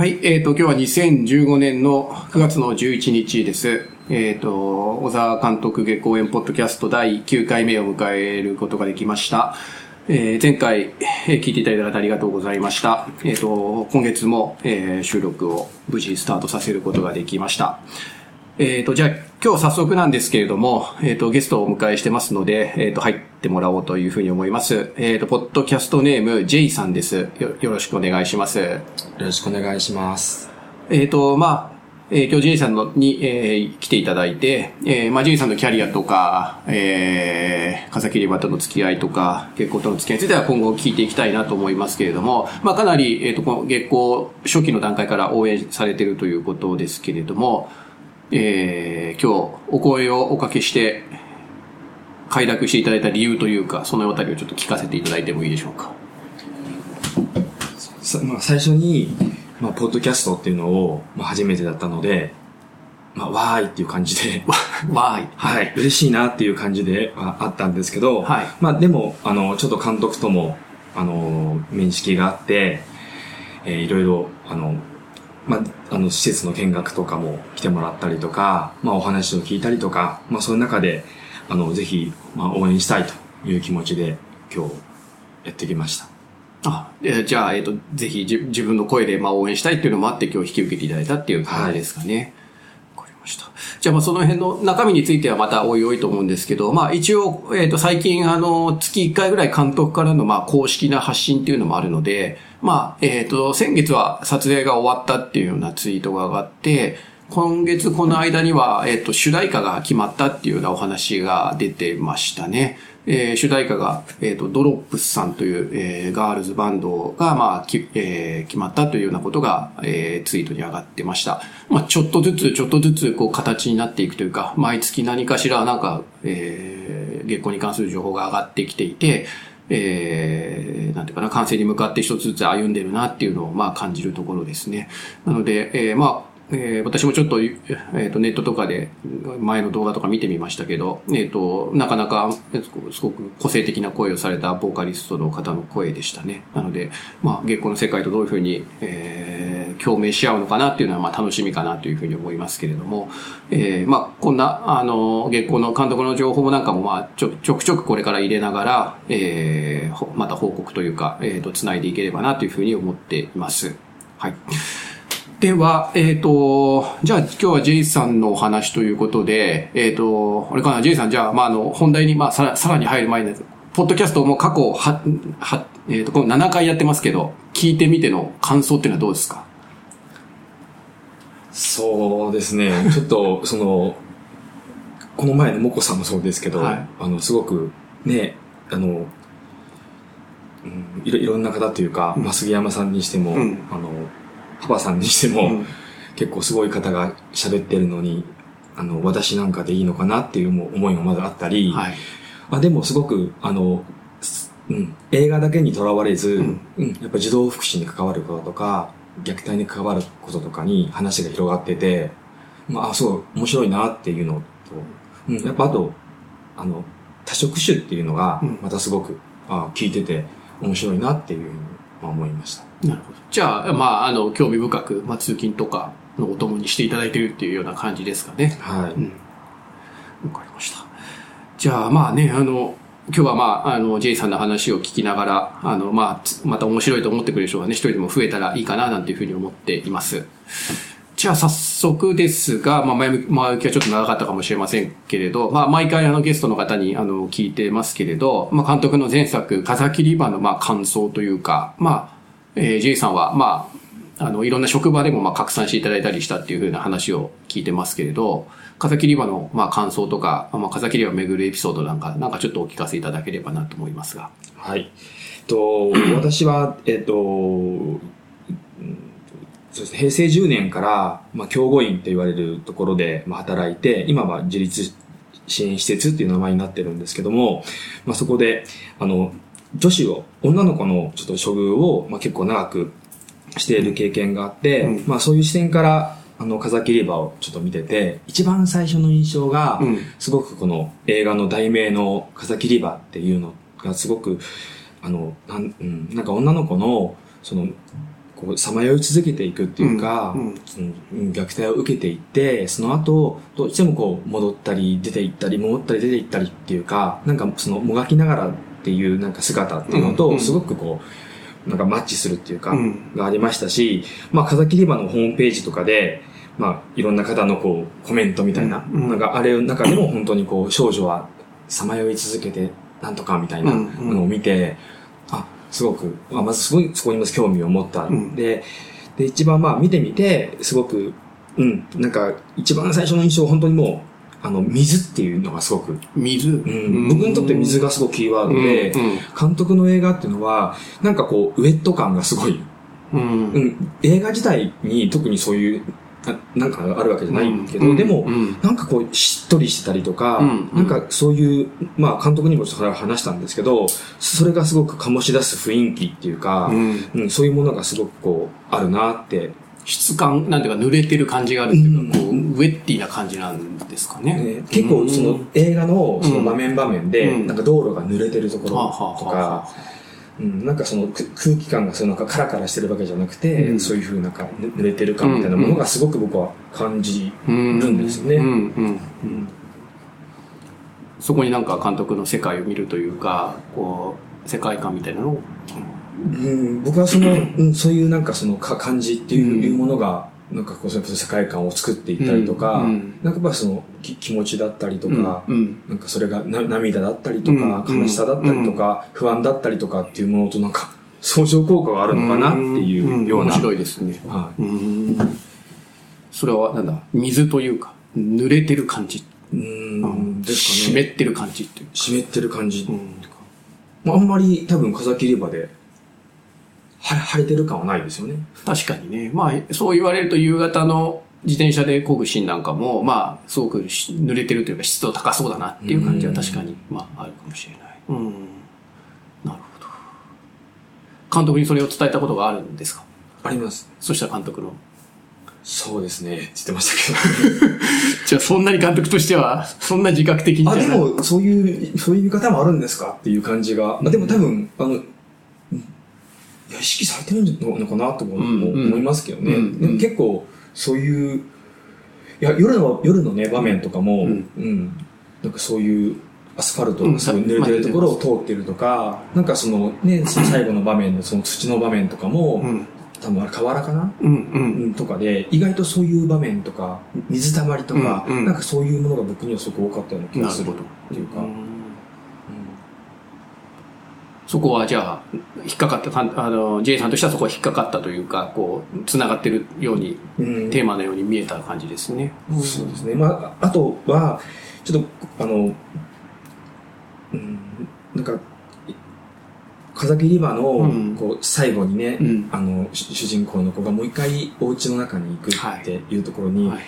はい、えっ、ー、と、今日は2015年の9月の11日です。えっ、ー、と、小沢監督下公演ポッドキャスト第9回目を迎えることができました。えー、前回、えー、聞いていただいてありがとうございました。えっ、ー、と、今月も、えー、収録を無事スタートさせることができました。えっ、と、じゃあ今日早速なんですけれども、えっ、と、ゲストをお迎えしてますので、えっ、と、入ってもらおうというふうに思います。えっ、と、ポッドキャストネーム J さんですよ。よろしくお願いします。よろしくお願いします。えっ、と、まあ、えー、今日 J さんのに、えー、来ていただいて、えー、まあ J さんのキャリアとか、えー、風切り場との付き合いとか、月光との付き合いについては今後聞いていきたいなと思いますけれども、まあかなり、えっ、ー、と、この月光初期の段階から応援されているということですけれども、えー、今日お声をおかけして、快諾していただいた理由というか、そのあたりをちょっと聞かせていただいてもいいでしょうか。まあ、最初に、まあ、ポッドキャストっていうのを、まあ、初めてだったので、まあ、わーいっていう感じで。わーい。はい。嬉しいなっていう感じでああったんですけど、はい。まあ、でも、あの、ちょっと監督とも、あの、面識があって、えー、いろいろ、あの、まあ、あの、施設の見学とかも来てもらったりとか、まあ、お話を聞いたりとか、まあ、その中で、あの、ぜひ、まあ、応援したいという気持ちで、今日、やってきました。あ、えじゃあ、えっ、ー、と、ぜひじ自分の声でまあ応援したいっていうのもあって今日引き受けていただいたっていう感じですかね。わ、はい、ました。じゃあまあその辺の中身についてはまたおいおいと思うんですけど、まあ一応、えっ、ー、と最近あの、月1回ぐらい監督からのまあ公式な発信っていうのもあるので、まあ、えっ、ー、と、先月は撮影が終わったっていうようなツイートが上がって、今月この間には、えっ、と、主題歌が決まったっていうようなお話が出てましたね。えー、主題歌が、えっ、ー、と、ドロップスさんという、えー、ガールズバンドが、まあ、き、えー、決まったというようなことが、えー、ツイートに上がってました。まあ、ちょっとずつ、ちょっとずつ、こう、形になっていくというか、毎月何かしら、なんか、えー、月光に関する情報が上がってきていて、えー、なんていうかな、完成に向かって一つずつ歩んでるなっていうのを、まあ、感じるところですね。なので、えー、まあ、えー、私もちょっと,、えーと、ネットとかで前の動画とか見てみましたけど、えーと、なかなかすごく個性的な声をされたボーカリストの方の声でしたね。なので、まあ、月光の世界とどういうふうに、えー、共鳴し合うのかなっていうのはまあ楽しみかなというふうに思いますけれども、えー、まあ、こんな、あの、月光の監督の情報なんかもまあちょちょくちょくこれから入れながら、えー、また報告というか、えーと、繋いでいければなというふうに思っています。はい。では、えっ、ー、と、じゃあ今日は J さんのお話ということで、えっ、ー、と、あれかな、J さん、じゃあ、まあ、あの、本題に、まあ、さら、さらに入る前に、ポッドキャストも過去、は、は、えっ、ー、と、この7回やってますけど、聞いてみての感想っていうのはどうですか？そうですね、ちょっと、その、この前のモコさんもそうですけど、はい、あの、すごく、ね、あの、うん、いろいろんな方というか、うん、杉山さんにしても、うん、あの、パパさんにしても、うん、結構すごい方が喋ってるのに、あの、私なんかでいいのかなっていう思いがまだあったり、はい、あでもすごく、あの、うん、映画だけにとらわれず、うん、うん、やっぱ児童福祉に関わることとか、虐待に関わることとかに話が広がってて、まあ、すごい面白いなっていうのと、うん、やっぱあと、あの、多職種っていうのが、またすごく、うん、あ聞いてて面白いなっていうふうに思いました。なるほど。じゃあ、まあ、あの、興味深く、まあ、通勤とかのお供にしていただいているっていうような感じですかね。はい。うん。わかりました。じゃあ、まあね、あの、今日はまあ、あの、J さんの話を聞きながら、あの、まあ、また面白いと思ってくれる人がね、一人でも増えたらいいかな、なんていうふうに思っています。じゃあ早速ですが、まあ前、前置きはちょっと長かったかもしれませんけれど、まあ毎回あのゲストの方にあの聞いてますけれど、まあ監督の前作、風切り場のまあ感想というか、まあえー、J さんは、まあ、あの、いろんな職場でも、まあ、拡散していただいたりしたっていうふうな話を聞いてますけれど、風切り場の、まあ、感想とか、まあ、風切り場を巡るエピソードなんか、なんかちょっとお聞かせいただければなと思いますが。はい。と、私は、えっと、そうですね、平成10年から、まあ、教護員と言われるところで、まあ、働いて、今は自立支援施設っていう名前になってるんですけども、まあ、そこで、あの、女子を、女の子のちょっと処遇を、まあ、結構長くしている経験があって、うん、まあそういう視点から、あの、風切り場をちょっと見てて、一番最初の印象が、うん、すごくこの映画の題名の風切り場っていうのがすごく、あの、なん、うん、なんか女の子の、その、こう、さまよい続けていくっていうか、虐待を受けていって、その後、どうしてもこう、戻ったり、出て行ったり、戻ったり出て行ったりっていうか、なんかその、もがきながらっていうなんか姿っていうのと、うんうん。すごくこう、なんかマッチするっていうか、うん。がありましたし、まあ、風切り場のホームページとかで、まあ、いろんな方のこう、コメントみたいな、うんうん。なんかあれの中でも本当にこう、少女はさまよい続けて、なんとかみたいなうんうん。のを見て、あ、すごく、あまずすごいそこにまず興味を持ったうん。んで、で、一番まあ見てみて、すごく、うん、なんか一番最初の印象は本当にもう、あの、水っていうのがすごく、水、うん、僕にとって水がすごくキーワードで、うん監督の映画っていうのは、なんかこう、ウェット感がすごい、うん。うん、映画自体に特にそういう、ななんかあるわけじゃないけど、うん。でも、うん。なんかこう、しっとりしてたりとか、うん。なんかそういう、まあ監督にもそれは話したんですけど、それがすごく醸し出す雰囲気っていうか、うん。うんそういうものがすごくこう、あるなって、質感、なんていうか濡れてる感じがあるっていうか、うん。こう、ウェッティな感じなんですかね。ね。結構その映画のその場面場面で、うん。なんか道路が濡れてるところとか、うん、なんかそのく空気感がそのなんかカラカラしてるわけじゃなくて、うん。そういうふうなんかぬ濡れてる感みたいなものがすごく僕は感じるんですよね。そこになんか監督の世界を見るというか、こう、世界観みたいなのを、うん、僕はその、うん、そういうなんかそのか感じっていうものが、なんかこう、世界観を作っていったりとか、うんうんなんかやっぱそのき気持ちだったりとか、うんなんかそれがな涙だったりとか、うん悲しさだったりとか、不安だったりとかっていうものとなんか、相乗効果があるのかなっていうような。面白いですね。はうんそれはなんだ、水というか、濡れてる感じ、い。うん、ですかね。湿ってる感じっていうか。湿ってる感じ。うんまあ、あんまり多分風切り場で、は晴れてる感はないですよね。確かにね。まあ、そう言われると夕方の自転車で漕ぐシーンなんかも、まあ、すごくし濡れてるというか湿度高そうだなっていう感じは確かに、まあ、あるかもしれない。うん。なるほど。監督にそれを伝えたことがあるんですか？あります。そしたら監督の。そうですね。言ってましたけど。じゃあそんなに監督としては、そんな自覚的にあ、でも、そういう、そういう見方もあるんですか？っていう感じが。あでも多分、あの、うんいや、意識されてるのかなともうんうん。思いますけどね。うんでも結構、そういう、いや、夜の、夜のね、場面とかも、ううん。ん、なんかそういう、アスファルトうん。がすごい濡れてるところを通ってるとか、なんかそのね、その最後の場面のその土の場面とかも、うん。多分あれ河原かな？うんうん。うんとかで、意外とそういう場面とか、水たまりとか、うんうん。なんかそういうものが僕にはすごく多かったような気がするっていうか、そこはじゃあ、引っかかった、あの、J さんとしてはそこは引っかかったというか、こう、繋がってるように、うんテーマのように見えた感じですね。そうですね。まあ、あとは、ちょっと、あの、うん、なんか、風切り場の、うんこう、最後にね、うんあの、主主人公の子がもう一回お家の中に行くっていうところに、はい。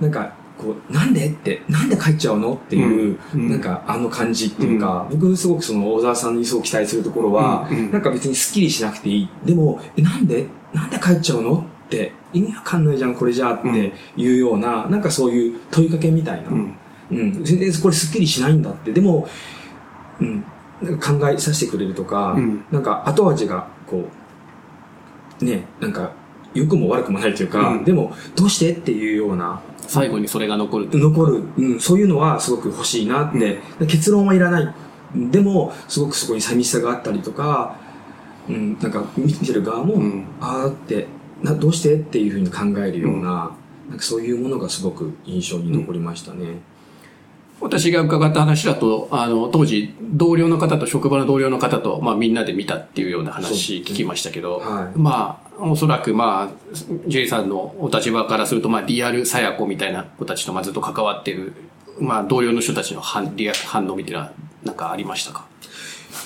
なんか、こう、なんで？って、なんで帰っちゃうの？っていう、うんうんなんかあの感じっていうか、僕すごくその小沢さんにすごく期待するところは、うんうんなんか別にスッキリしなくていい。でも、えなんで？なんで帰っちゃうの？って、意味わかんないじゃん、これじゃあっていうような、なんかそういう問いかけみたいな。ううん。ん。全然これスッキリしないんだって。でも、うん。なんか考えさせてくれるとか、うんなんか後味が、こう、ね、なんか、良くも悪くもないというか、うんでも、どうして？っていうような、最後にそれが残ると。残る、うん、そういうのはすごく欲しいなって、結論はいらない。でも、すごくそこに寂しさがあったりとか、うん、なんか見てる側も、うん。ああってな、どうして？っていうふうに考えるような、なんかそういうものがすごく印象に残りましたね。私が伺った話だと、あの、当時、同僚の方と、職場の同僚の方と、まあみんなで見たっていうような話聞きましたけど、はい。まあ、おそらくまあ、J さんのお立場からすると、まあリアルさや子みたいな子たちとまあずっと関わってる、まあ同僚の人たちの反リア反応みたいな、なんかありましたか？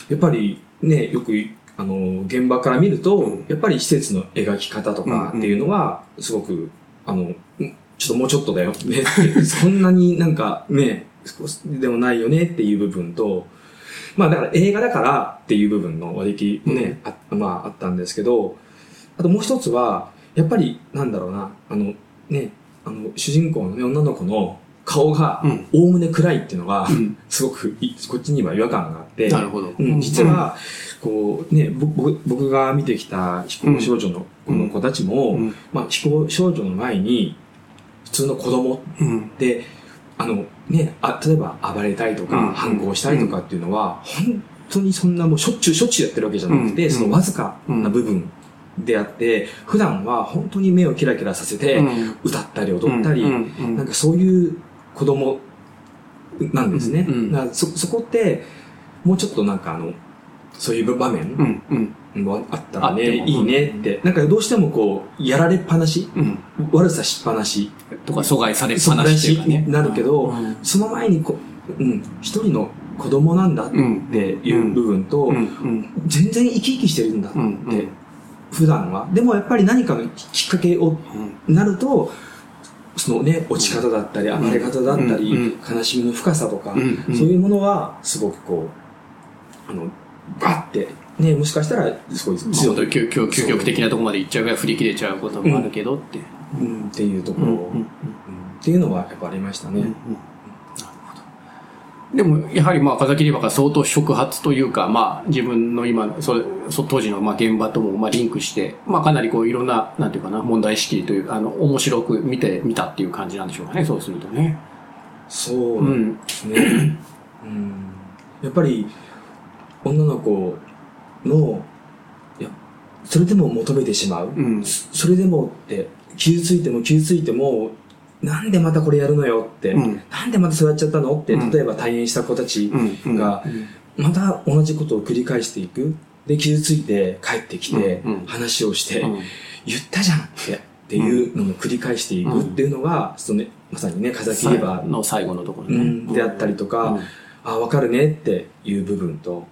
やっぱりね、よく、あの、現場から見ると、うんやっぱり施設の描き方とかっていうのは、すごく、あの、うんちょっともうちょっとだよ、ねそんなになんかね、少しでもないよねっていう部分と、まあだから映画だからっていう部分の割り切りもね、あまああったんですけど、あともう一つは、やっぱりなんだろうな、あのね、あの主人公のね、女の子の、顔が、おおむね暗いっていうのが、すごく、こっちには違和感があって、なるほど。実は、こう、ね、僕僕が見てきた非行少女のこの子たちも、まあ、非行少女の前に、普通の子供で、あの、ね、あ、例えば暴れたりとか、反抗したりとかっていうのは、本当にそんなもうしょっちゅうしょっちゅうやってるわけじゃなくて、そのわずかな部分であって、普段は本当に目をキラキラさせて、歌ったり踊ったり、なんかそういう子供なんですね。そ、そこって、もうちょっとなんかあの、そういう場面？もあったらね、いいねって。なんかどうしてもこう、やられっぱなし、悪さしっぱなし？とか阻害されっぱなしになるけど、その前にこう、うん、一人の子供なんだっていう部分と、全然生き生きしてるんだって、普段は。でもやっぱり何かのきっかけをなると、そのね、落ち方だったり、暴れ方だったり、悲しみの深さとか、そういうものは、すごくこう、あの、バッて、ね、もしかしたら、すごい強い。究究極的なところまで行っちゃうぐらい振り切れちゃうこともあるけどって。うん、っていうところ、っていうのはやっぱありましたね。でも、やはりまあ、風切り場が相当触発というか、まあ、自分の今、それ、そ当時のまあ現場ともまあリンクして、まあ、かなりこう、いろんな、なんていうかな、問題意識という、あの、面白く見て、見たっていう感じなんでしょうかね、そうするとね。そうですね。うん、やっぱり、女の子の、いや、それでも求めてしまう？うん、それでもって、傷ついても傷ついても、なんでまたこれやるのよって、うん、なんでまたそうやっちゃったのって、例えば退院した子たちが、また同じことを繰り返していく。で、傷ついて帰ってきて、話をして、言ったじゃんって。っていうのを繰り返していくっていうのが、そのね、まさにね、風切ればの最後のところね。であったりとか、あ、わかるねっていう部分と、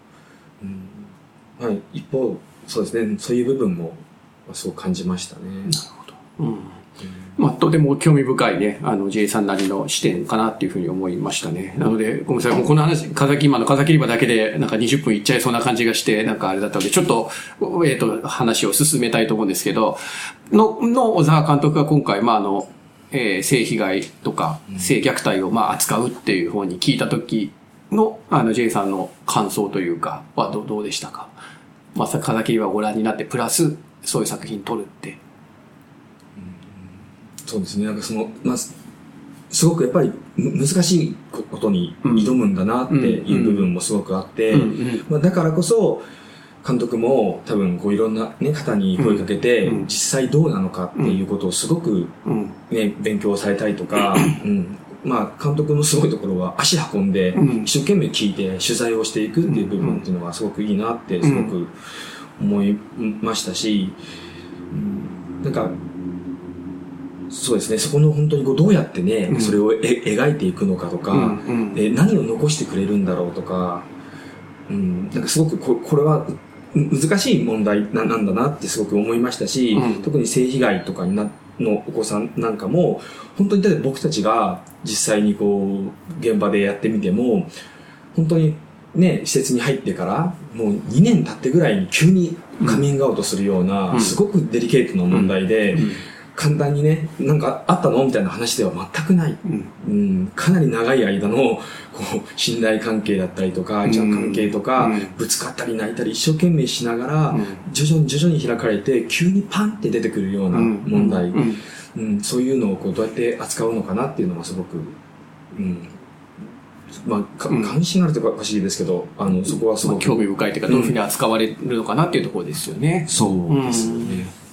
はい、一方、そうですね、そういう部分も、そう感じましたね。なるほど。うん。まあ、とても興味深いね、あの、J さんなりの視点かなっていうふうに思いましたね。なので、ごめんなさい、もうこの話、風木、今の風切り場だけで、なんか20分いっちゃいそうな感じがして、なんかあれだったので、ちょっと、えっ、ー、と、話を進めたいと思うんですけど、の、の小沢監督が今回、まあ、あの、えー、性被害とか、性虐待を、まあ、扱うっていう方に聞いたときの、あの、J さんの感想というか、はどどうでしたか？まさか風切りはご覧になって、プラス、そういう作品撮るって。そうですね。なんかその、まあ、すごくやっぱり難しいことに挑むんだなっていう部分もすごくあって、まあ、だからこそ、監督も多分こういろんな、ね、方に声かけて、実際どうなのかっていうことをすごく、ね、勉強されたりとか、うん、まあ、監督のすごいところは足運んで、一生懸命聞いて取材をしていくっていう部分っていうのはすごくいいなってすごく思いましたし、なんか、そうですね、そこの本当にこうどうやってね、それをえ描いていくのかとか、で何を残してくれるんだろうとか、うん、なんかすごくここれは難しい問題なんだなってすごく思いましたし、特に性被害とかになのお子さんなんかも、本当に僕たちが実際にこう、現場でやってみても、本当にね、施設に入ってから、もう2年経ってぐらいに急にカミングアウトするような、すごくデリケートな問題で、簡単にね、なんかあったのみたいな話では全くない。うん、かなり長い間の、こう、信頼関係だったりとか、じゃ関係とか、ぶつかったり泣いたり一生懸命しながら、徐々に徐々に開かれて、急にパンって出てくるような問題。うん、そういうのをこうどうやって扱うのかなっていうのがすごく、うん、まあ、関心があるというかおかしいですけど、あの、そこはすごく。興味深いというか、どういうふうに扱われるのかなっていうところですよね。そうですよね。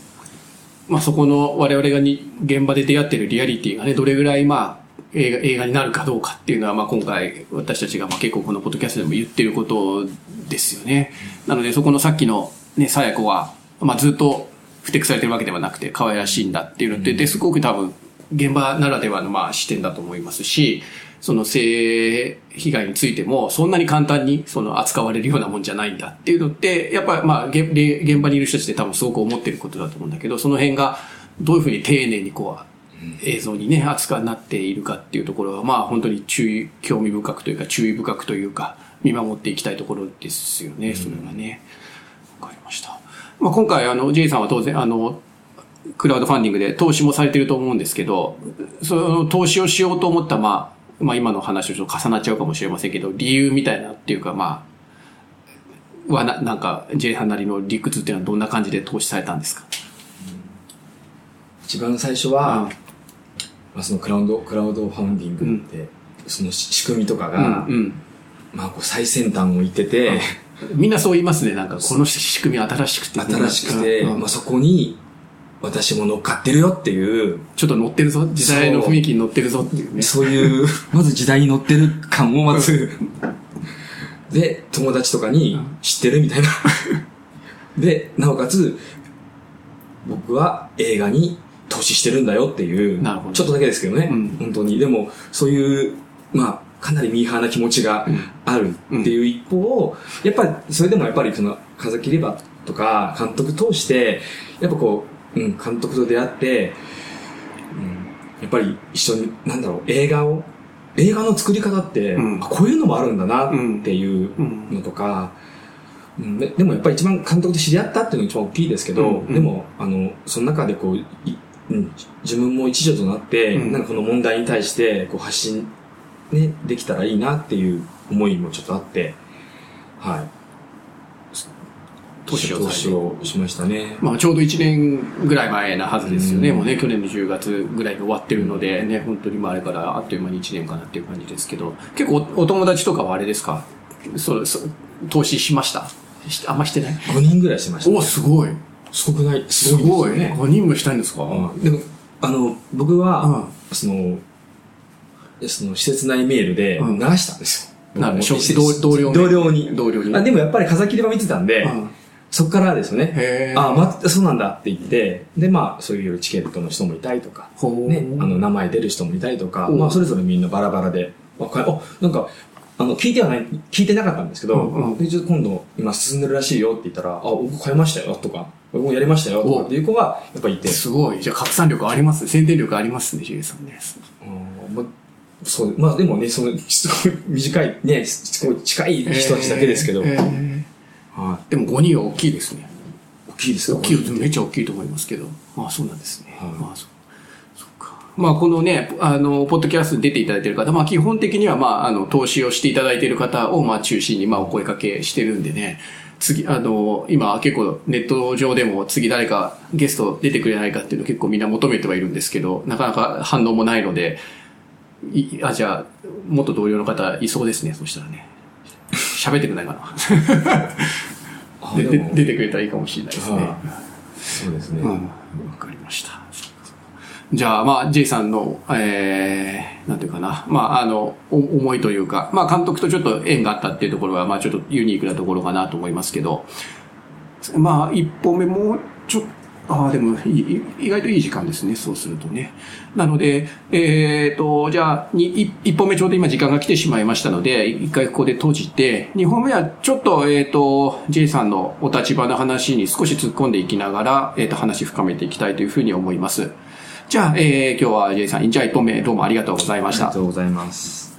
まあ、そこの我々がに現場で出会っているリアリティがね、どれぐらいまあ、映画映画になるかどうかっていうのは、まあ、今回私たちがまあ結構このポッドキャストでも言ってることですよね。なのでそこのさっきのね、さや子は、まあ、ずっと不適されてるわけではなくて可愛らしいんだっていうのって、ですごく多分現場ならではのまあ視点だと思いますし、その性被害についても、そんなに簡単にその扱われるようなもんじゃないんだっていうのって、やっぱまあ現場にいる人たちで多分すごく思ってることだと思うんだけど、その辺がどういうふうに丁寧にこう、映像にね、扱なっているかっていうところは、まあ本当に注意、興味深くというか注意深くというか、見守っていきたいところですよね、それはね。わかりました。まあ今回あの、J さんは当然あの、クラウドファンディングで投資もされてると思うんですけど、その投資をしようと思った、まあ、まあ今の話とちょっと重なっちゃうかもしれませんけど、理由みたいなっていうか、まあ、はな、なんか、J さんなりの理屈っていうのはどんな感じで投資されたんですか？一番最初は、まあ、そのクラウド、クラウドファンディングって、その仕組みとかが、うん。まあこう最先端を言ってて、みんなそう言いますね。なんか、この仕組みは新しくて。新しくて、うんまあそこに私も乗っかってるよっていう、ちょっと乗ってるぞ。時代の雰囲気に乗ってるぞっていうね。そういう、まず時代に乗ってる感をまず、で、友達とかに知ってるみたいな。で、なおかつ、僕は映画に投資してるんだよっていう、なるほどちょっとだけですけどね、うん本当に。でも、そういう、まあ、かなりミーハーな気持ちがあるっていう一方、やっぱり、それでもやっぱりその、風切り場とか監督通して、やっぱこう、うん、監督と出会って、うん、やっぱり一緒に、なんだろう、映画を、映画の作り方って、うん。あこういうのもあるんだなっていうのとか、うんででもやっぱり一番監督と知り合ったっていうのが一番大きいですけど、うん。うん。でも、あの、その中でこう、いうん、自分も一助となって、うん。なんかこの問題に対してこう発信、ね、できたらいいなっていう思いもちょっとあって、はい。投資投資をしましたね。まあ、ちょうど1年ぐらい前なはずですよね。うんもうね、去年の10月ぐらいに終わってるので、ね、本当にまああれからあっという間に1年かなっていう感じですけど、結構おお友達とかはあれですか？そう、そう、投資しました？しあんましてない？5人ぐらいしました、ね。お、すごい。すごくない？すごい。ね。5人もしたいんですか？うんでも、あの、僕は、うんその、その施設内メールでうん流したんですよ。なるほど同同僚ね同僚に。同僚にあでもやっぱり風切り場見てたんで、うんそこからですよね。あ、ま、そうなんだって言って、で、まあ、そういうチケットの人もいたりとか、ね、あの、名前出る人もいたりとか、おまあ、それぞれみんなバラバラで、あ、なんか、あの、聞いてはない、聞いてなかったんですけど、うんうん今度、今進んでるらしいよって言ったら、あ、僕買いましたよとか、僕もやりましたよとかっていう子が、やっぱいて、すごい。じゃあ拡散力あります？ね。宣伝力ありますね、ジェイさんね。うんまあ、そう、まあでもね、その、すごい短い、ね、すごい近い人たちだけですけど、えーえはーでも5人は大きいですね。い。大きいですか？大きい、めっちゃ大きいと思いますけど。まあそうなんですね。はいまあそう。そっか。まあこのね、あの、ポッドキャストに出ていただいている方、まあ基本的にはまあ、あの、投資をしていただいている方をまあ中心にまあお声かけしてるんでね。次、あの、今結構ネット上でも次誰かゲスト出てくれないかっていうのを結構みんな求めてはいるんですけど、なかなか反応もないので、いあ、じゃあ、元同僚の方いそうですね、そしたらね。喋ってくれないかな。で出てくれたらいいかもしれないですね。はいそうですね。うん。わかりました。じゃあ、まあ、J さんの、えー、なんていうかな、まあ、あの、お思いというか、まあ、監督とちょっと縁があったっていうところは、まあ、ちょっとユニークなところかなと思いますけど、まあ、一歩目もうちょっと、ああ、でも、意外といい時間ですね、そうするとね。なので、えっ、と、じゃあ、にい一歩目ちょうど今時間が来てしまいましたので、一回ここで閉じて、二本目はちょっと、えっ、と、J さんのお立場の話に少し突っ込んでいきながら、えっ、と、話深めていきたいというふうに思います。じゃあ、えー、今日は J さん、じゃあ一本目どうもありがとうございましたありがと。うございます。